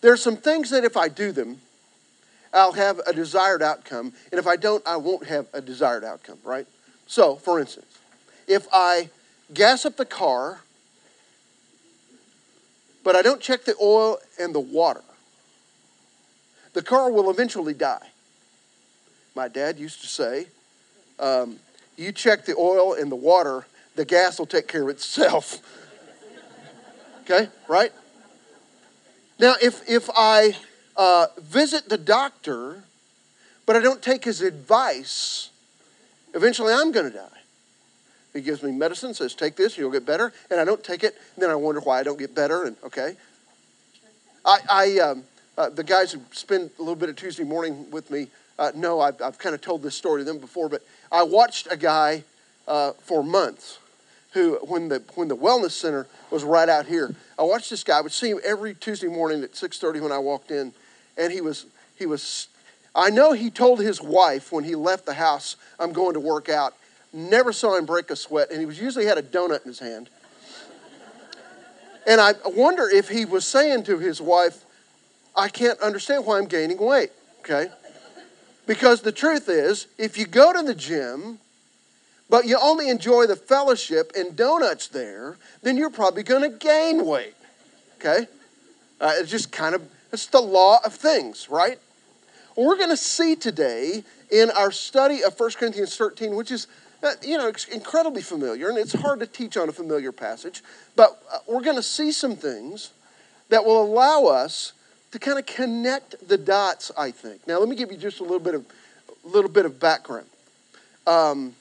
There's some things that if I do them, I'll have a desired outcome, and if I don't, I won't have a desired outcome, right? So, for instance, if I gas up the car, but I don't check the oil and the water, the car will eventually die. My dad used to say, um, you check the oil and the water, the gas will take care of itself. okay, right? Now, if, if I uh, visit the doctor, but I don't take his advice, eventually I'm going to die. He gives me medicine, says, take this, you'll get better, and I don't take it, then I wonder why I don't get better, and okay. I, I um, uh, the guys who spend a little bit of Tuesday morning with me uh, know I've, I've kind of told this story to them before, but I watched a guy uh, for months who, when the, when the wellness center was right out here, I watched this guy. I would see him every Tuesday morning at 6.30 when I walked in, and he was, he was, I know he told his wife when he left the house, I'm going to work out. Never saw him break a sweat, and he was usually had a donut in his hand. and I wonder if he was saying to his wife, I can't understand why I'm gaining weight, okay? Because the truth is, if you go to the gym, but you only enjoy the fellowship and donuts there, then you're probably going to gain weight. Okay? Uh, it's just kind of, it's the law of things, right? We're going to see today in our study of 1 Corinthians 13, which is, uh, you know, incredibly familiar, and it's hard to teach on a familiar passage, but uh, we're going to see some things that will allow us to kind of connect the dots, I think. Now, let me give you just a little bit of, little bit of background. Um,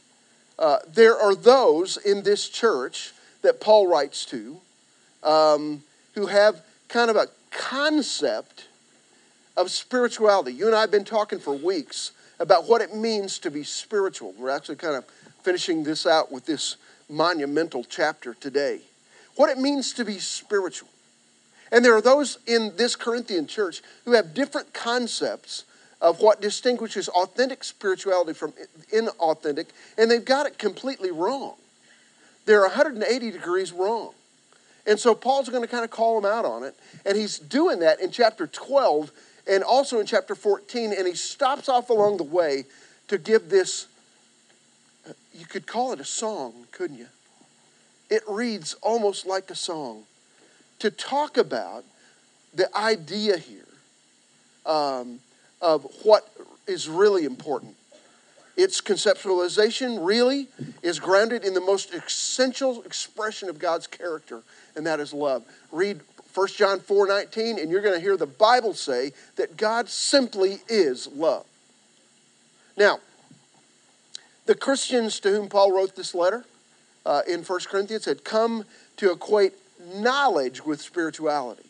uh, there are those in this church that Paul writes to um, who have kind of a concept of spirituality. You and I have been talking for weeks about what it means to be spiritual. We're actually kind of finishing this out with this monumental chapter today. What it means to be spiritual. And there are those in this Corinthian church who have different concepts of what distinguishes authentic spirituality from inauthentic, and they've got it completely wrong. They're 180 degrees wrong. And so Paul's going to kind of call them out on it, and he's doing that in chapter 12 and also in chapter 14, and he stops off along the way to give this, you could call it a song, couldn't you? It reads almost like a song to talk about the idea here um, of what is really important. Its conceptualization really is grounded in the most essential expression of God's character, and that is love. Read 1 John 4 19, and you're going to hear the Bible say that God simply is love. Now, the Christians to whom Paul wrote this letter uh, in 1 Corinthians had come to equate knowledge with spirituality,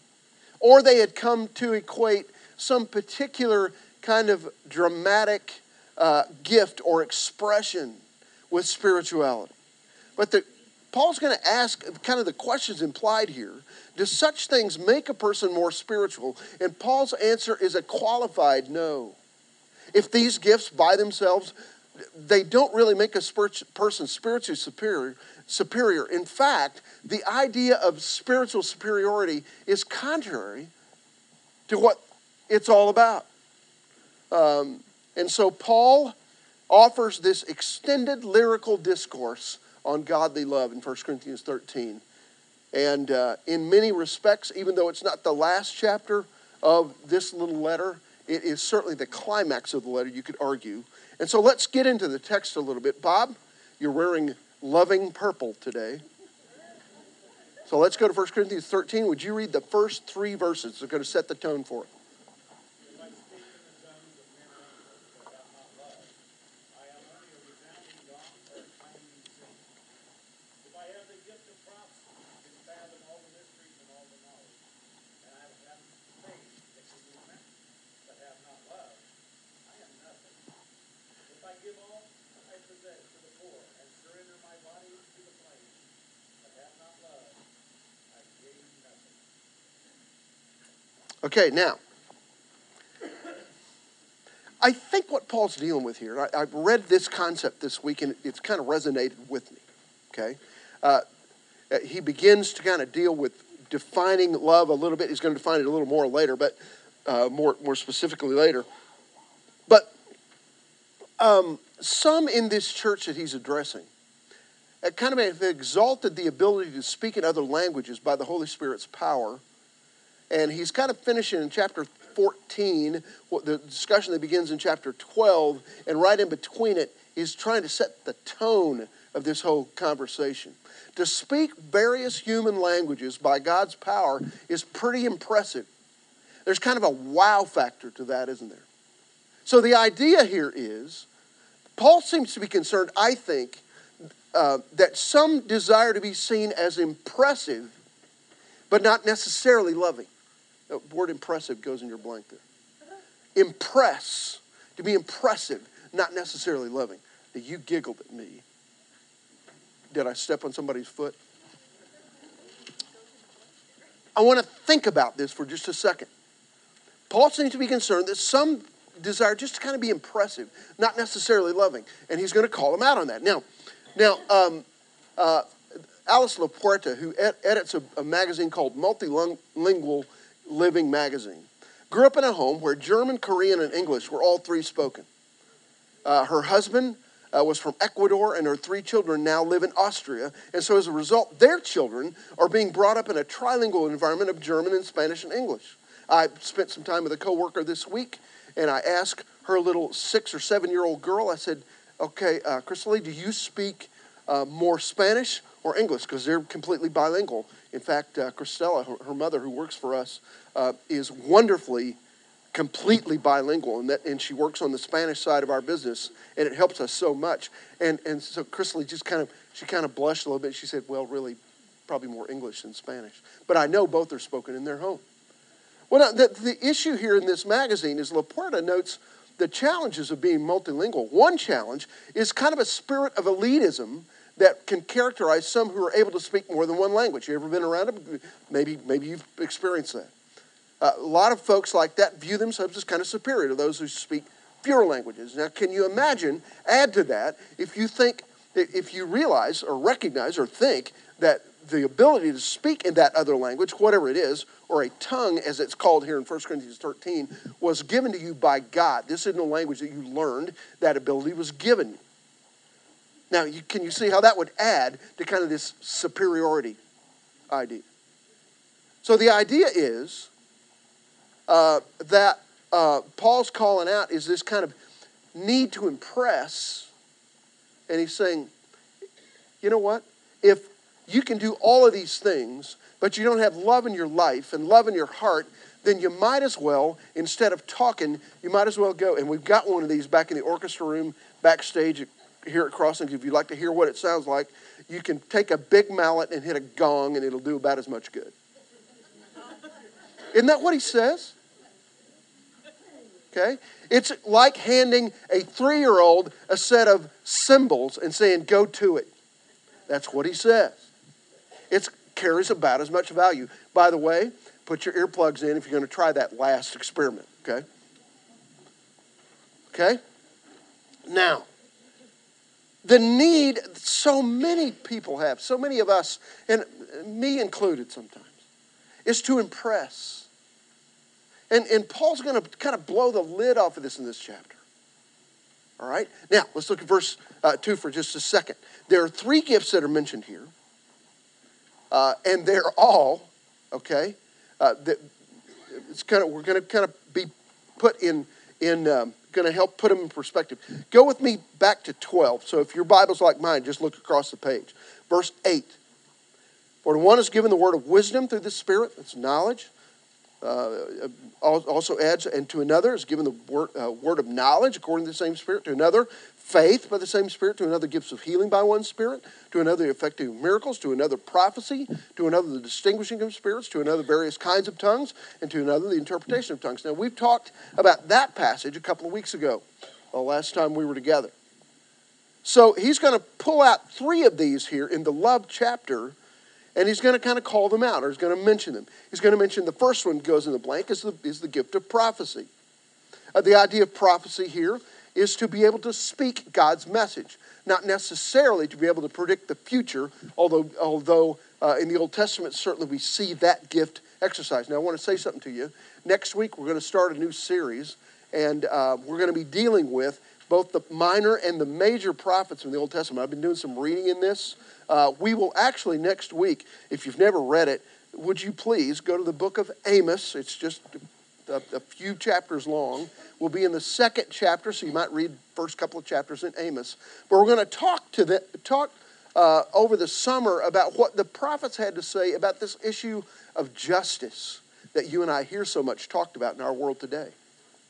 or they had come to equate some particular kind of dramatic uh, gift or expression with spirituality. But the, Paul's going to ask kind of the questions implied here. Do such things make a person more spiritual? And Paul's answer is a qualified no. If these gifts by themselves, they don't really make a person spiritually superior, superior. In fact, the idea of spiritual superiority is contrary to what it's all about. Um, and so Paul offers this extended lyrical discourse on godly love in 1 Corinthians 13. And uh, in many respects, even though it's not the last chapter of this little letter, it is certainly the climax of the letter, you could argue. And so let's get into the text a little bit. Bob, you're wearing loving purple today. So let's go to 1 Corinthians 13. Would you read the first three verses? They're going to set the tone for it. Okay, now, I think what Paul's dealing with here, I, have read this concept this week and it's kind of resonated with me. Okay? Uh, he begins to kind of deal with defining love a little bit. He's going to define it a little more later, but uh, more, more specifically later. But um, some in this church that he's addressing uh, kind of have exalted the ability to speak in other languages by the Holy Spirit's power. And he's kind of finishing in chapter 14, the discussion that begins in chapter 12, and right in between it, he's trying to set the tone of this whole conversation. To speak various human languages by God's power is pretty impressive. There's kind of a wow factor to that, isn't there? So the idea here is Paul seems to be concerned, I think, uh, that some desire to be seen as impressive, but not necessarily loving. The word impressive goes in your blank there. Impress, to be impressive, not necessarily loving. You giggled at me. Did I step on somebody's foot? I want to think about this for just a second. Paul seems to be concerned that some desire just to kind of be impressive, not necessarily loving, and he's going to call them out on that. Now, now, um, uh, Alice Lapuerta, who ed- edits a, a magazine called Multilingual Living Magazine, grew up in a home where German, Korean, and English were all three spoken. Uh, her husband uh, was from Ecuador, and her three children now live in Austria. And so, as a result, their children are being brought up in a trilingual environment of German and Spanish and English. I spent some time with a coworker this week, and I asked her little six or seven year old girl, I said, Okay, uh, Crystal do you speak uh, more Spanish or English? Because they're completely bilingual. In fact, uh, Christella, her, her, mother who works for us, uh, is wonderfully, completely bilingual, and, that, and she works on the Spanish side of our business, and it helps us so much. And, and so Crystal just kind of, she kind of blushed a little bit. She said, well, really, probably more English than Spanish. But I know both are spoken in their home. Well, the, the issue here in this magazine is Lapuerta notes the challenges of being multilingual. One challenge is kind of a spirit of elitism that can characterize some who are able to speak more than one language. You ever been around them? Maybe, maybe you've experienced that. Uh, a lot of folks like that view themselves as kind of superior to those who speak fewer languages. Now, can you imagine, add to that, if you think, if you realize or recognize or think that the ability to speak in that other language, whatever it is, or a tongue, as it's called here in 1 Corinthians 13, was given to you by God. This isn't a language that you learned, that ability was given. Now, you, can you see how that would add to kind of this superiority idea? So the idea is uh, that uh, Paul's calling out is this kind of need to impress, and he's saying, you know what? If you can do all of these things, but you don't have love in your life and love in your heart, then you might as well, instead of talking, you might as well go. And we've got one of these back in the orchestra room backstage here at Crossings. If you'd like to hear what it sounds like, you can take a big mallet and hit a gong, and it'll do about as much good. Isn't that what he says? Okay? It's like handing a three year old a set of cymbals and saying, go to it. That's what he says. It carries about as much value. By the way, put your earplugs in if you're going to try that last experiment, okay? Okay? Now, the need so many people have, so many of us, and me included sometimes, is to impress. And, and Paul's going to kind of blow the lid off of this in this chapter. All right? Now, let's look at verse uh, 2 for just a second. There are three gifts that are mentioned here. Uh, and they're all, okay, uh, it's kind of, we're going to kind of be put in, in um, going to help put them in perspective. Go with me back to 12. So if your Bible's like mine, just look across the page. Verse 8. For to one is given the word of wisdom through the Spirit, that's knowledge. Uh, also adds, and to another is given the word, uh, word of knowledge according to the same Spirit. To another, faith by the same Spirit, to another gifts of healing by one Spirit, to another effective miracles, to another prophecy, to another the distinguishing of spirits, to another various kinds of tongues, and to another the interpretation of tongues. Now, we've talked about that passage a couple of weeks ago, the last time we were together. So he's going to pull out three of these here in the love chapter, and he's going to kind of call them out, or he's going to mention them. He's going to mention the first one goes in the blank is the, is the gift of prophecy. Uh, the idea of prophecy here is to be able to speak God's message, not necessarily to be able to predict the future, although, although uh, in the Old Testament, certainly we see that gift exercised. Now, I want to say something to you. Next week, we're going to start a new series, and uh, we're going to be dealing with both the minor and the major prophets in the Old Testament. I've been doing some reading in this. Uh, we will actually, next week, if you've never read it, would you please go to the book of Amos? It's just a, a few chapters long. We'll be in the second chapter, so you might read first couple of chapters in Amos. But we're going to talk to the talk uh, over the summer about what the prophets had to say about this issue of justice that you and I hear so much talked about in our world today.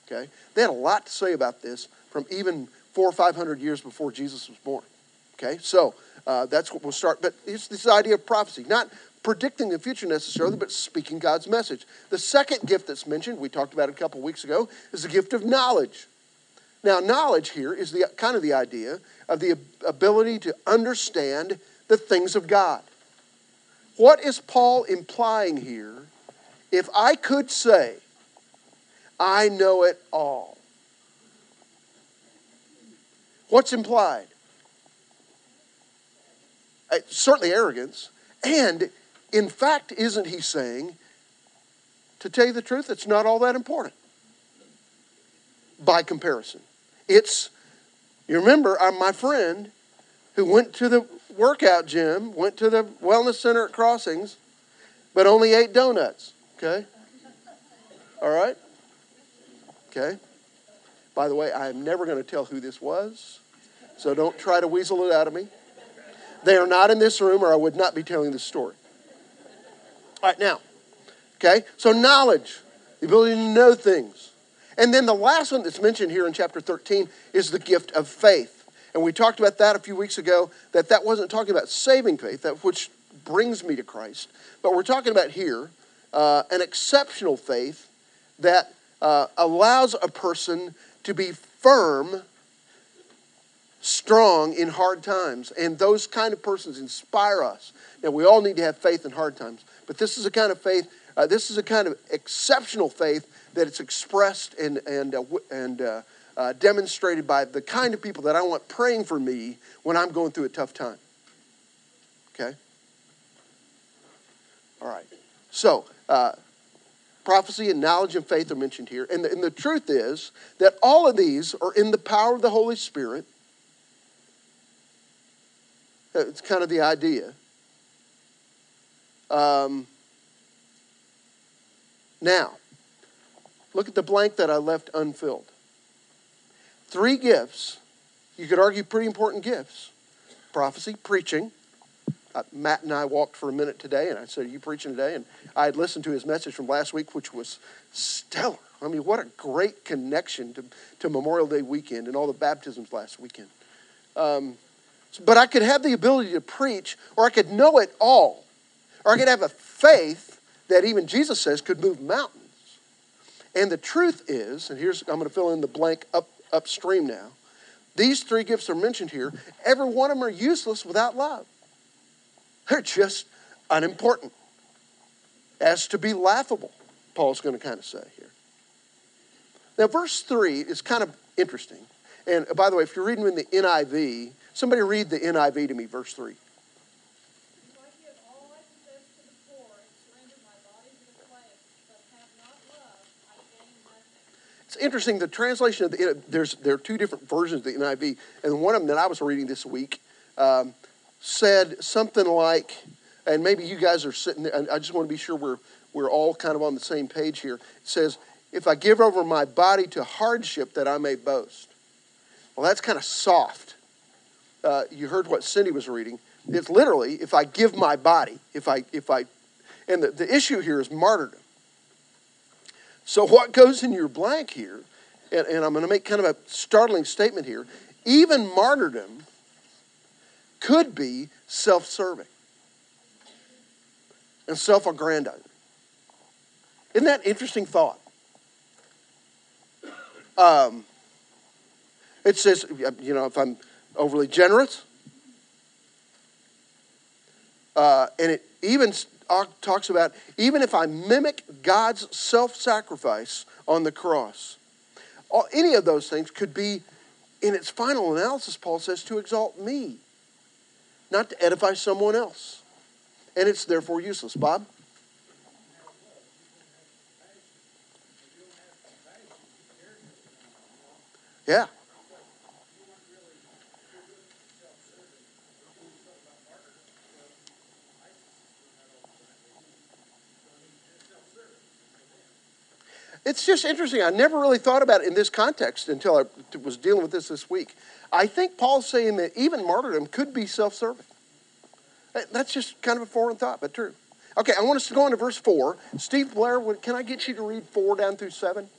Okay, they had a lot to say about this from even four or five hundred years before Jesus was born. Okay, so uh, that's what we'll start. But it's this idea of prophecy, not predicting the future necessarily, but speaking God's message. The second gift that's mentioned, we talked about it a couple weeks ago, is the gift of knowledge. Now, knowledge here is the kind of the idea of the ability to understand the things of God. What is Paul implying here? If I could say, I know it all. What's implied? Uh, certainly arrogance. And in fact, isn't he saying, to tell you the truth, it's not all that important by comparison? It's, you remember, I'm my friend who went to the workout gym, went to the wellness center at Crossings, but only ate donuts, okay? All right? Okay? By the way, I am never going to tell who this was, so don't try to weasel it out of me. They are not in this room, or I would not be telling this story. All right, now, okay, so knowledge, the ability to know things. And then the last one that's mentioned here in chapter 13 is the gift of faith. And we talked about that a few weeks ago, that that wasn't talking about saving faith, that which brings me to Christ, but we're talking about here uh, an exceptional faith that uh, allows a person to be firm, strong in hard times. And those kind of persons inspire us. Now, we all need to have faith in hard times, but this is a kind of faith, uh, this is a kind of exceptional faith that it's expressed and, and, uh, and uh, uh, demonstrated by the kind of people that I want praying for me when I'm going through a tough time. Okay? All right. So, uh, prophecy and knowledge and faith are mentioned here. And the, and the truth is that all of these are in the power of the Holy Spirit. It's kind of the idea. Um, now, look at the blank that I left unfilled. Three gifts, you could argue pretty important gifts prophecy, preaching. Uh, Matt and I walked for a minute today, and I said, Are you preaching today? And I had listened to his message from last week, which was stellar. I mean, what a great connection to, to Memorial Day weekend and all the baptisms last weekend. Um, but I could have the ability to preach, or I could know it all, or I could have a faith that even Jesus says could move mountains. And the truth is, and here's, I'm going to fill in the blank up, upstream now. These three gifts are mentioned here. Every one of them are useless without love. They're just unimportant. As to be laughable, Paul's going to kind of say here. Now, verse 3 is kind of interesting. And by the way, if you're reading in the NIV, somebody read the NIV to me, verse 3. It's interesting. The translation of the there's there are two different versions of the NIV, and one of them that I was reading this week um, said something like, and maybe you guys are sitting there. I just want to be sure we're we're all kind of on the same page here. It says, "If I give over my body to hardship, that I may boast." Well, that's kind of soft. Uh, you heard what Cindy was reading. It's literally, if I give my body, if I if I, and the, the issue here is martyrdom. So, what goes in your blank here, and, and I'm going to make kind of a startling statement here even martyrdom could be self serving and self aggrandizing. Isn't that interesting thought? Um, it says, you know, if I'm overly generous, uh, and it even talks about even if I mimic God's self sacrifice on the cross, any of those things could be, in its final analysis, Paul says, to exalt me, not to edify someone else. and it's therefore useless. Bob? Yeah. It's just interesting. I never really thought about it in this context until I was dealing with this this week. I think Paul's saying that even martyrdom could be self serving. That's just kind of a foreign thought, but true. Okay, I want us to go on to verse 4. Steve Blair, can I get you to read 4 down through 7?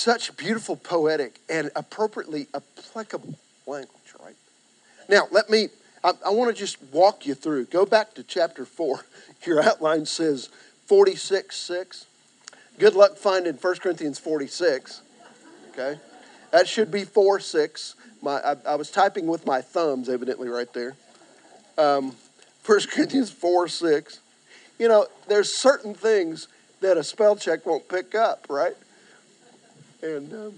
Such beautiful, poetic, and appropriately applicable language, right? Now, let me, I, I want to just walk you through. Go back to chapter 4. Your outline says 46 6. Good luck finding 1 Corinthians 46. Okay? That should be 4 6. My, I, I was typing with my thumbs, evidently, right there. Um, 1 Corinthians 4 6. You know, there's certain things that a spell check won't pick up, right? And um,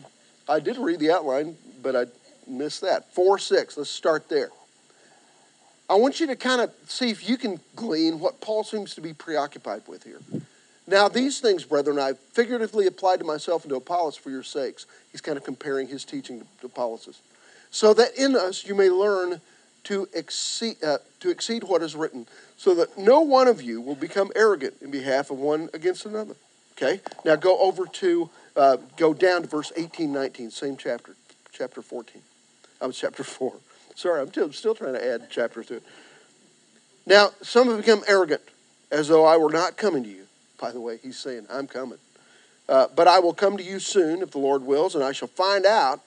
I did read the outline, but I missed that. 4 6, let's start there. I want you to kind of see if you can glean what Paul seems to be preoccupied with here. Now, these things, brethren, I figuratively applied to myself and to Apollos for your sakes. He's kind of comparing his teaching to Apollos. So that in us you may learn to exceed, uh, to exceed what is written, so that no one of you will become arrogant in behalf of one against another. Okay? Now go over to uh, go down to verse 18, 19, same chapter, chapter 14. I was chapter 4. Sorry, I'm still, still trying to add chapters to it. Now, some have become arrogant, as though I were not coming to you. By the way, he's saying, I'm coming. Uh, but I will come to you soon, if the Lord wills, and I shall find out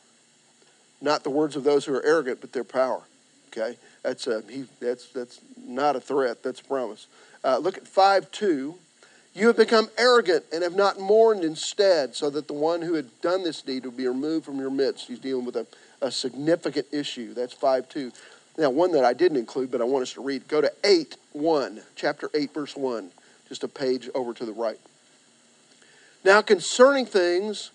not the words of those who are arrogant, but their power. Okay? That's, a, he, that's, that's not a threat, that's a promise. Uh, look at 5 2. You have become arrogant and have not mourned instead, so that the one who had done this deed would be removed from your midst. He's dealing with a, a significant issue. That's 5 2. Now, one that I didn't include, but I want us to read. Go to 8 1, chapter 8, verse 1, just a page over to the right. Now, concerning things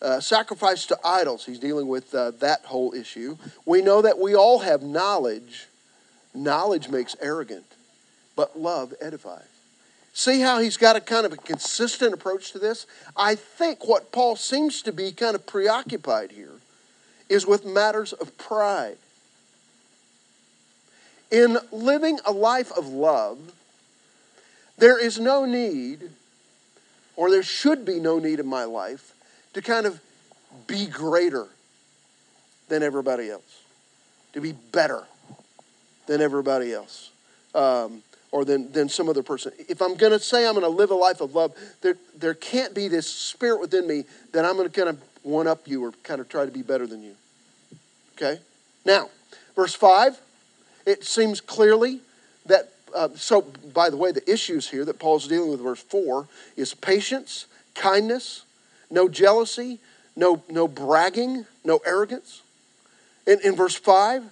uh, sacrifice to idols, he's dealing with uh, that whole issue. We know that we all have knowledge. Knowledge makes arrogant, but love edifies. See how he's got a kind of a consistent approach to this? I think what Paul seems to be kind of preoccupied here is with matters of pride. In living a life of love, there is no need, or there should be no need in my life, to kind of be greater than everybody else, to be better than everybody else. Um, or than, than some other person. If I'm going to say I'm going to live a life of love, there, there can't be this spirit within me that I'm going to kind of one up you or kind of try to be better than you. Okay? Now, verse 5, it seems clearly that, uh, so by the way, the issues here that Paul's dealing with, verse 4, is patience, kindness, no jealousy, no, no bragging, no arrogance. In, in verse 5,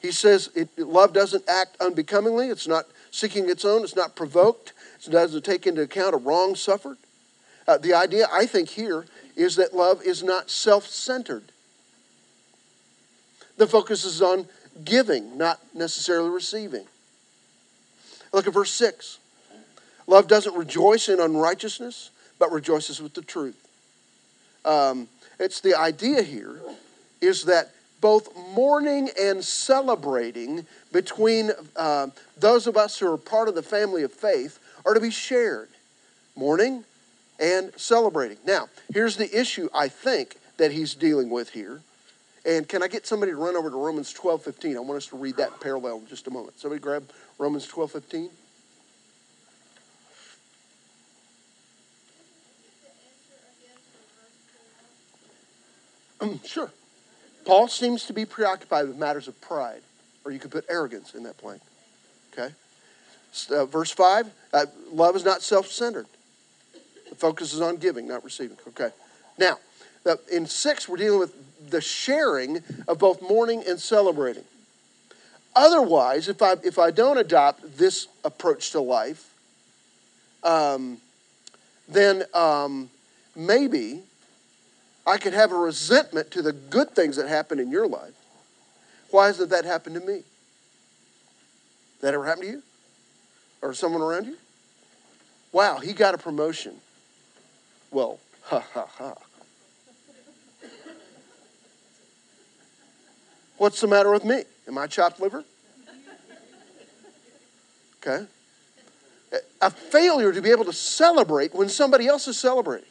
he says it, love doesn't act unbecomingly, it's not seeking its own. It's not provoked. It doesn't take into account a wrong suffered. Uh, the idea, I think, here is that love is not self centered. The focus is on giving, not necessarily receiving. Look at verse 6. Love doesn't rejoice in unrighteousness, but rejoices with the truth. Um, it's the idea here is that both mourning and celebrating between uh, those of us who are part of the family of faith are to be shared. Mourning and celebrating. Now, here's the issue I think that he's dealing with here. And can I get somebody to run over to Romans 12 15? I want us to read that parallel in just a moment. Somebody grab Romans 12 15. sure. Paul seems to be preoccupied with matters of pride, or you could put arrogance in that blank. Okay? Uh, verse 5 uh, love is not self centered. The focus is on giving, not receiving. Okay. Now, in 6, we're dealing with the sharing of both mourning and celebrating. Otherwise, if I, if I don't adopt this approach to life, um, then um, maybe I could have a resentment to the good things that happen in your life. Why hasn't that happened to me? That ever happened to you? Or someone around you? Wow, he got a promotion. Well, ha ha ha. What's the matter with me? Am I chopped liver? Okay. A failure to be able to celebrate when somebody else is celebrating.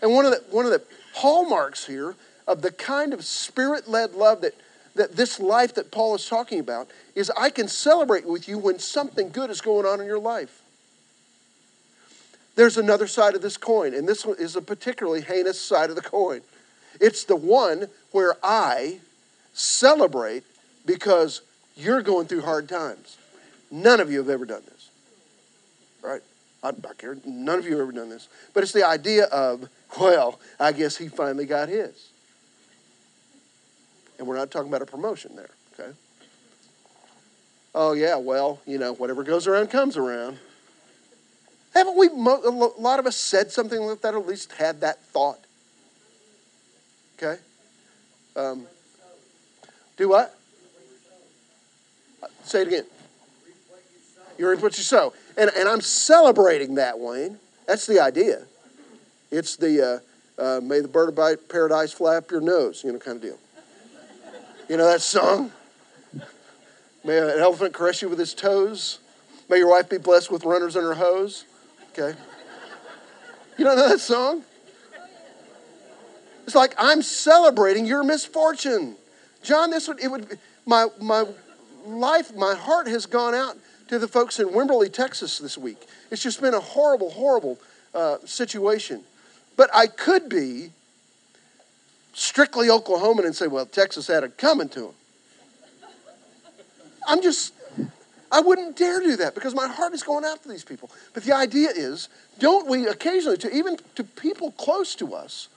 And one of the, one of the hallmarks here of the kind of spirit led love that, that this life that Paul is talking about is I can celebrate with you when something good is going on in your life. There's another side of this coin, and this is a particularly heinous side of the coin. It's the one where I Celebrate because you're going through hard times. None of you have ever done this. Right? I, I care. None of you have ever done this. But it's the idea of, well, I guess he finally got his. And we're not talking about a promotion there, okay? Oh, yeah, well, you know, whatever goes around comes around. Haven't we, a lot of us said something like that, or at least had that thought? Okay? Um, do what? Say it again. You reap what you sow. And, and I'm celebrating that, Wayne. That's the idea. It's the uh, uh, may the bird of paradise Flap your nose, you know, kind of deal. You know that song? May an elephant caress you with his toes. May your wife be blessed with runners in her hose. Okay. You don't know that song? It's like I'm celebrating your misfortune. John, this would, it would, my, my life, my heart has gone out to the folks in Wimberley, Texas this week. It's just been a horrible, horrible uh, situation. But I could be strictly Oklahoman and say, well, Texas had it coming to them. I'm just, I wouldn't dare do that because my heart is going out to these people. But the idea is, don't we occasionally, to even to people close to us,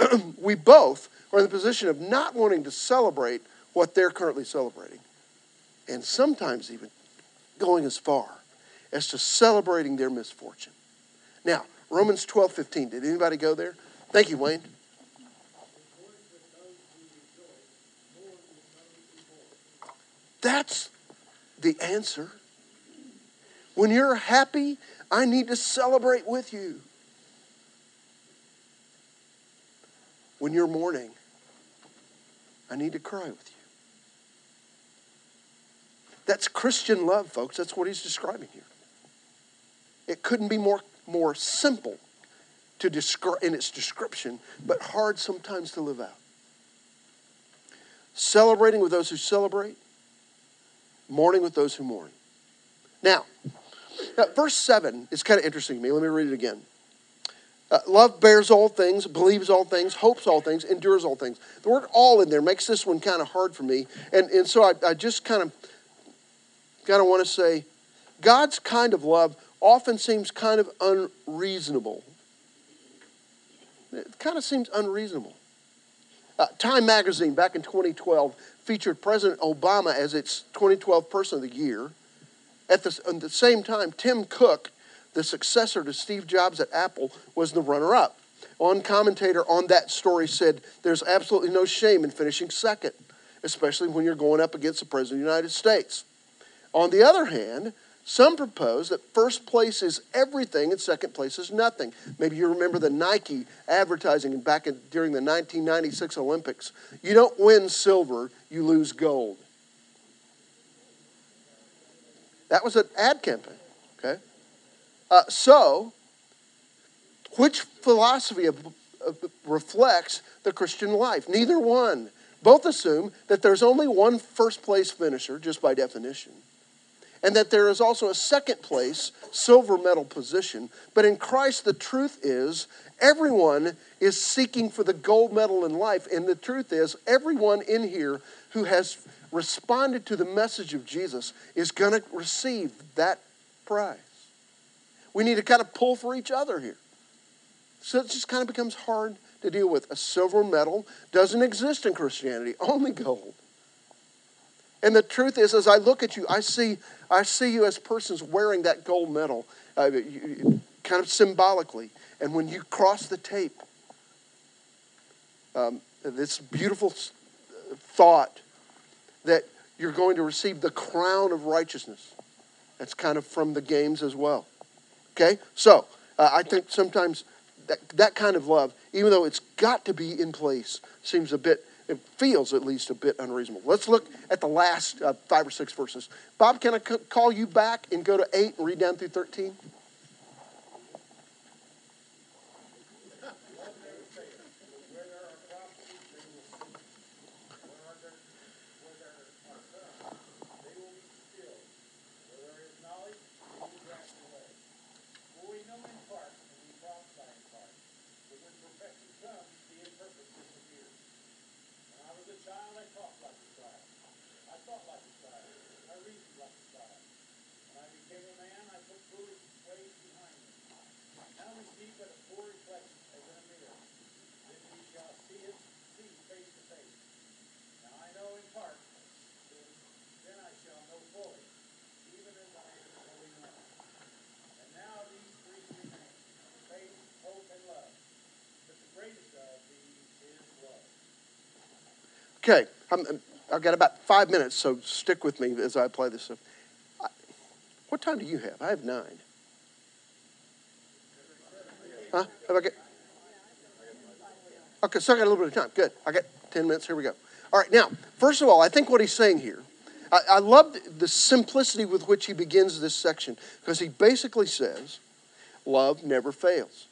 we both are in the position of not wanting to celebrate what they're currently celebrating. And sometimes even going as far as to celebrating their misfortune. Now, Romans 12 15. Did anybody go there? Thank you, Wayne. That's the answer. When you're happy, I need to celebrate with you. When you're mourning, I need to cry with you. That's Christian love, folks. That's what he's describing here. It couldn't be more, more simple to describe in its description, but hard sometimes to live out. Celebrating with those who celebrate, mourning with those who mourn. Now, now verse 7 is kind of interesting to me. Let me read it again. Uh, love bears all things, believes all things, hopes all things, endures all things. The word all in there makes this one kind of hard for me. And, and so I, I just kind of kind of want to say God's kind of love often seems kind of unreasonable. It kind of seems unreasonable. Uh, Time magazine back in 2012 featured President Obama as its 2012 Person of the Year. At the, at the same time, Tim Cook the successor to Steve Jobs at Apple, was the runner up. One commentator on that story said, There's absolutely no shame in finishing second, especially when you're going up against the President of the United States. On the other hand, some propose that first place is everything and second place is nothing. Maybe you remember the Nike advertising back in, during the 1996 Olympics. You don't win silver, you lose gold. That was an ad campaign, okay? Uh, so, which philosophy of, of, reflects the Christian life? Neither one. Both assume that there's only one first place finisher, just by definition, and that there is also a second place silver medal position. But in Christ, the truth is everyone is seeking for the gold medal in life. And the truth is, everyone in here who has responded to the message of Jesus is going to receive that prize. We need to kind of pull for each other here. So it just kind of becomes hard to deal with. A silver medal doesn't exist in Christianity, only gold. And the truth is, as I look at you, I see, I see you as persons wearing that gold medal, uh, kind of symbolically. And when you cross the tape, um, this beautiful thought that you're going to receive the crown of righteousness. That's kind of from the games as well. Okay? So, uh, I think sometimes that, that kind of love, even though it's got to be in place, seems a bit, it feels at least a bit unreasonable. Let's look at the last uh, five or six verses. Bob, can I c- call you back and go to 8 and read down through 13? Okay, i have got about five minutes, so stick with me as I play this. What time do you have? I have nine. Huh? Have I got? Okay, so I got a little bit of time. Good. I got 10 minutes. Here we go. All right, now, first of all, I think what he's saying here, I, I love the simplicity with which he begins this section because he basically says, love never fails.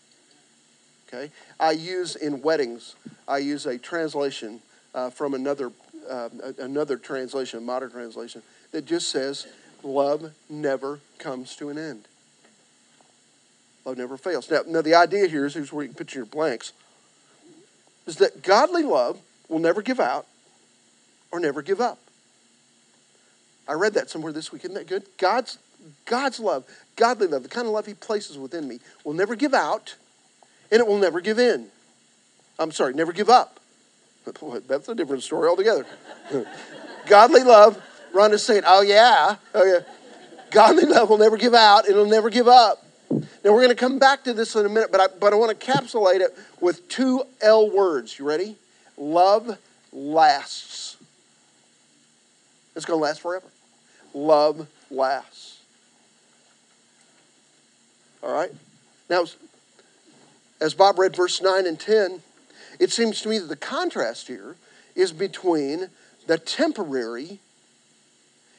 Okay? I use in weddings, I use a translation uh, from another, uh, another translation, a modern translation, that just says, Love never comes to an end. Love never fails. Now, now the idea here is here's where you can put your blanks is that godly love will never give out or never give up. I read that somewhere this week. Isn't that good? God's, God's love, godly love, the kind of love He places within me, will never give out and it will never give in. I'm sorry, never give up. That's a different story altogether. Godly love, Rhonda's saying, oh yeah, oh yeah. Godly love will never give out, it'll never give up. Now we're going to come back to this in a minute, but I, but I want to capsulate it with two L words. You ready? Love lasts. It's going to last forever. Love lasts. All right? Now, as Bob read verse 9 and 10, it seems to me that the contrast here is between the temporary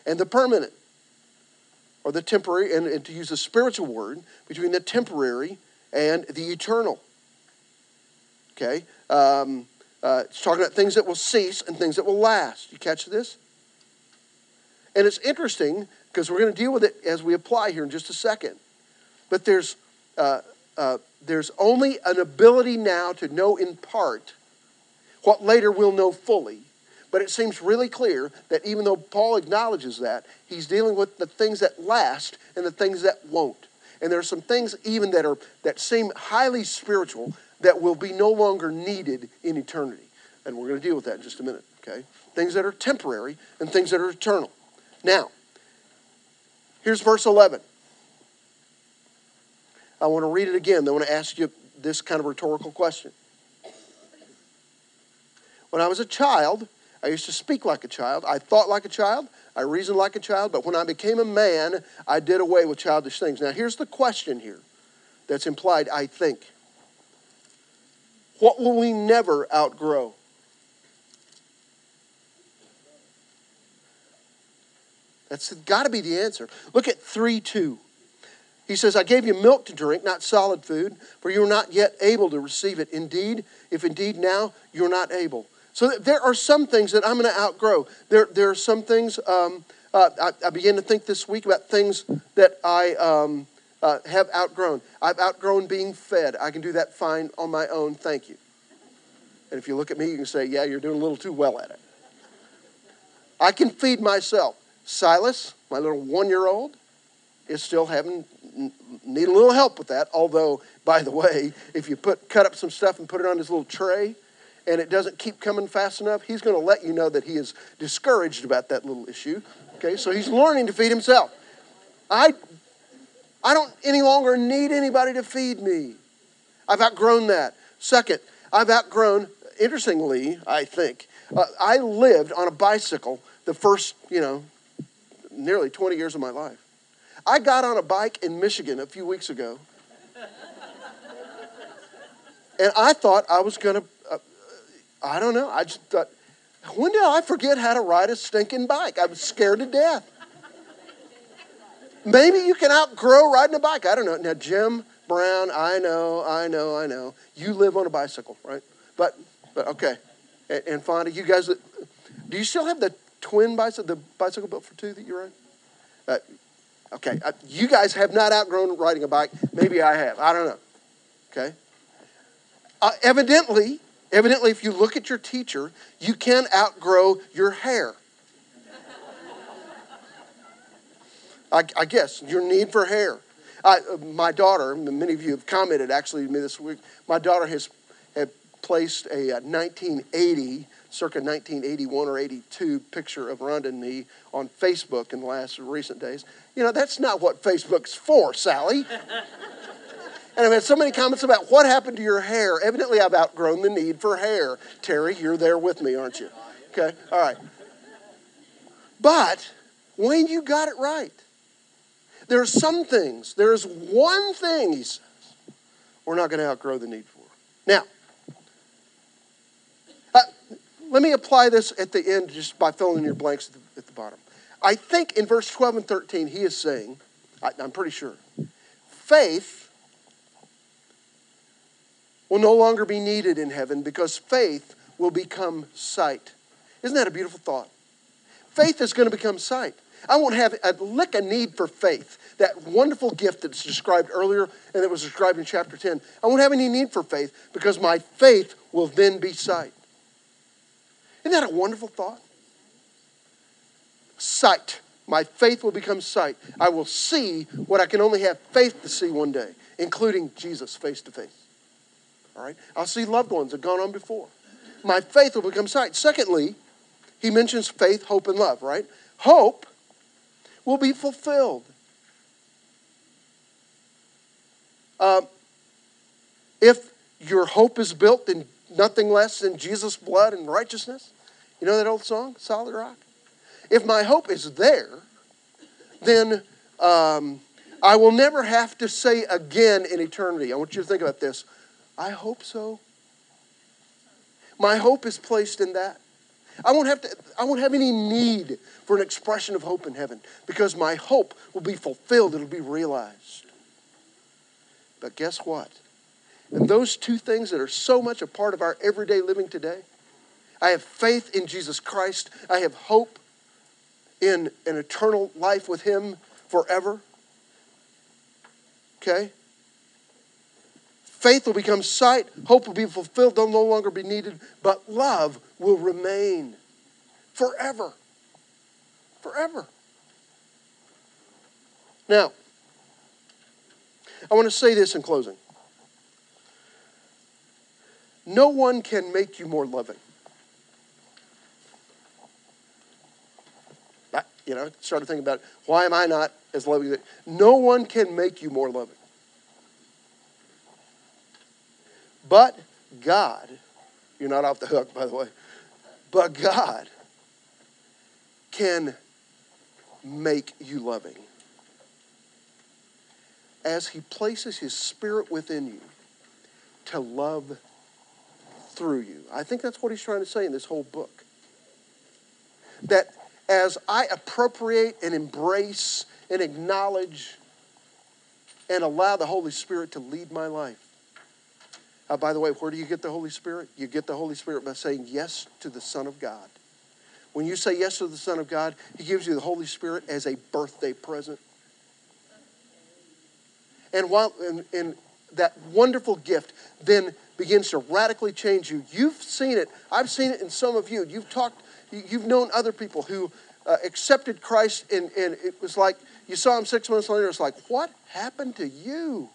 and the permanent. Or the temporary, and, and to use a spiritual word, between the temporary and the eternal. Okay? Um, uh, it's talking about things that will cease and things that will last. You catch this? And it's interesting because we're going to deal with it as we apply here in just a second. But there's uh, uh, there's only an ability now to know in part what later we'll know fully. But it seems really clear that even though Paul acknowledges that, he's dealing with the things that last and the things that won't. And there are some things even that are that seem highly spiritual that will be no longer needed in eternity. And we're going to deal with that in just a minute, okay? Things that are temporary and things that are eternal. Now, here's verse 11. I want to read it again. I want to ask you this kind of rhetorical question. When I was a child, I used to speak like a child. I thought like a child. I reasoned like a child. But when I became a man, I did away with childish things. Now, here's the question here that's implied, I think. What will we never outgrow? That's got to be the answer. Look at 3 2. He says, I gave you milk to drink, not solid food, for you are not yet able to receive it. Indeed, if indeed now you're not able. So there are some things that I'm going to outgrow. There, there are some things, um, uh, I, I, began to think this week about things that I um, uh, have outgrown. I've outgrown being fed. I can do that fine on my own. Thank you. And if you look at me, you can say, yeah, you're doing a little too well at it. I can feed myself. Silas, my little one year old, is still having need a little help with that. Although, by the way, if you put cut up some stuff and put it on his little tray, and it doesn't keep coming fast enough, he's going to let you know that he is discouraged about that little issue. Okay, so he's learning to feed himself. I, I don't any longer need anybody to feed me. I've outgrown that. Second, I've outgrown. Interestingly, I think uh, I lived on a bicycle the first, you know, nearly 20 years of my life. I got on a bike in Michigan a few weeks ago, and I thought I was going to, uh, I don't know, I just thought, when did I forget how to ride a stinking bike? I was scared to death. Maybe you can outgrow riding a bike. I don't know. Now, Jim Brown, I know, I know, I know. You live on a bicycle, right? But, but okay. And, and Fonda, you guys, do you still have the twin bicycle, the bicycle built for two that you ride? Uh, okay, uh, you guys have not outgrown riding a bike. Maybe I have. I don't know. Okay. Uh, evidently, evidently, if you look at your teacher, you can outgrow your hair. I, I guess your need for hair. Uh, my daughter, many of you have commented actually to me this week. My daughter has had placed a 1980 circa 1981 or 82 picture of Rhonda and me on Facebook in the last recent days. You know, that's not what Facebook's for, Sally. and I've had so many comments about what happened to your hair. Evidently, I've outgrown the need for hair. Terry, you're there with me, aren't you? Okay, all right. But, Wayne, you got it right. There are some things, there's one thing, he says, we're not going to outgrow the need for. Now, uh, let me apply this at the end just by filling in your blanks at the, at the bottom. I think in verse 12 and 13, he is saying, I, I'm pretty sure, faith will no longer be needed in heaven because faith will become sight. Isn't that a beautiful thought? Faith is going to become sight. I won't have a lick a need for faith. That wonderful gift that's described earlier and that was described in chapter 10. I won't have any need for faith because my faith will then be sight. Isn't that a wonderful thought? Sight. My faith will become sight. I will see what I can only have faith to see one day, including Jesus face to face. All right? I'll see loved ones that have gone on before. My faith will become sight. Secondly, he mentions faith, hope, and love, right? Hope will be fulfilled. Uh, if your hope is built in nothing less than Jesus' blood and righteousness. You know that old song, Solid Rock? If my hope is there, then um, I will never have to say again in eternity. I want you to think about this. I hope so. My hope is placed in that. I won't have to I won't have any need for an expression of hope in heaven because my hope will be fulfilled, it'll be realized. But guess what? And those two things that are so much a part of our everyday living today I have faith in Jesus Christ, I have hope in an eternal life with Him forever. Okay? Faith will become sight, hope will be fulfilled, they'll no longer be needed, but love will remain forever. Forever. Now, I want to say this in closing. No one can make you more loving. I, you know, started thinking about why am I not as loving? No one can make you more loving. But God, you're not off the hook, by the way, but God can make you loving. As He places His Spirit within you to love through you. I think that's what he's trying to say in this whole book. That as I appropriate and embrace and acknowledge and allow the Holy Spirit to lead my life. Uh, by the way, where do you get the Holy Spirit? You get the Holy Spirit by saying yes to the Son of God. When you say yes to the Son of God, He gives you the Holy Spirit as a birthday present. And while in, in that wonderful gift then begins to radically change you. You've seen it. I've seen it in some of you. You've talked, you've known other people who uh, accepted Christ, and, and it was like you saw him six months later, it's like, what happened to you?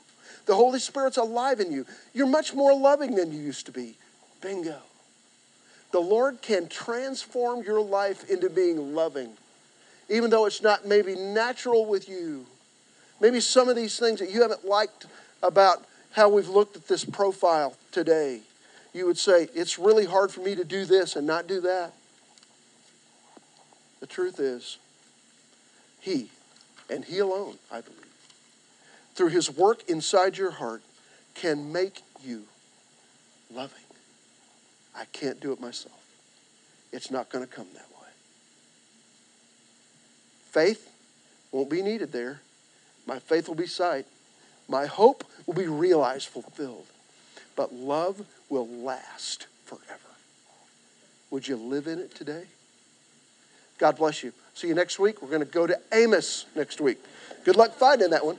The Holy Spirit's alive in you. You're much more loving than you used to be. Bingo. The Lord can transform your life into being loving, even though it's not maybe natural with you. Maybe some of these things that you haven't liked about how we've looked at this profile today, you would say, it's really hard for me to do this and not do that. The truth is, He, and He alone, I believe, through His work inside your heart, can make you loving. I can't do it myself. It's not going to come that way. Faith won't be needed there. My faith will be sight. My hope will be realized, fulfilled. But love will last forever. Would you live in it today? God bless you. See you next week. We're going to go to Amos next week. Good luck finding that one.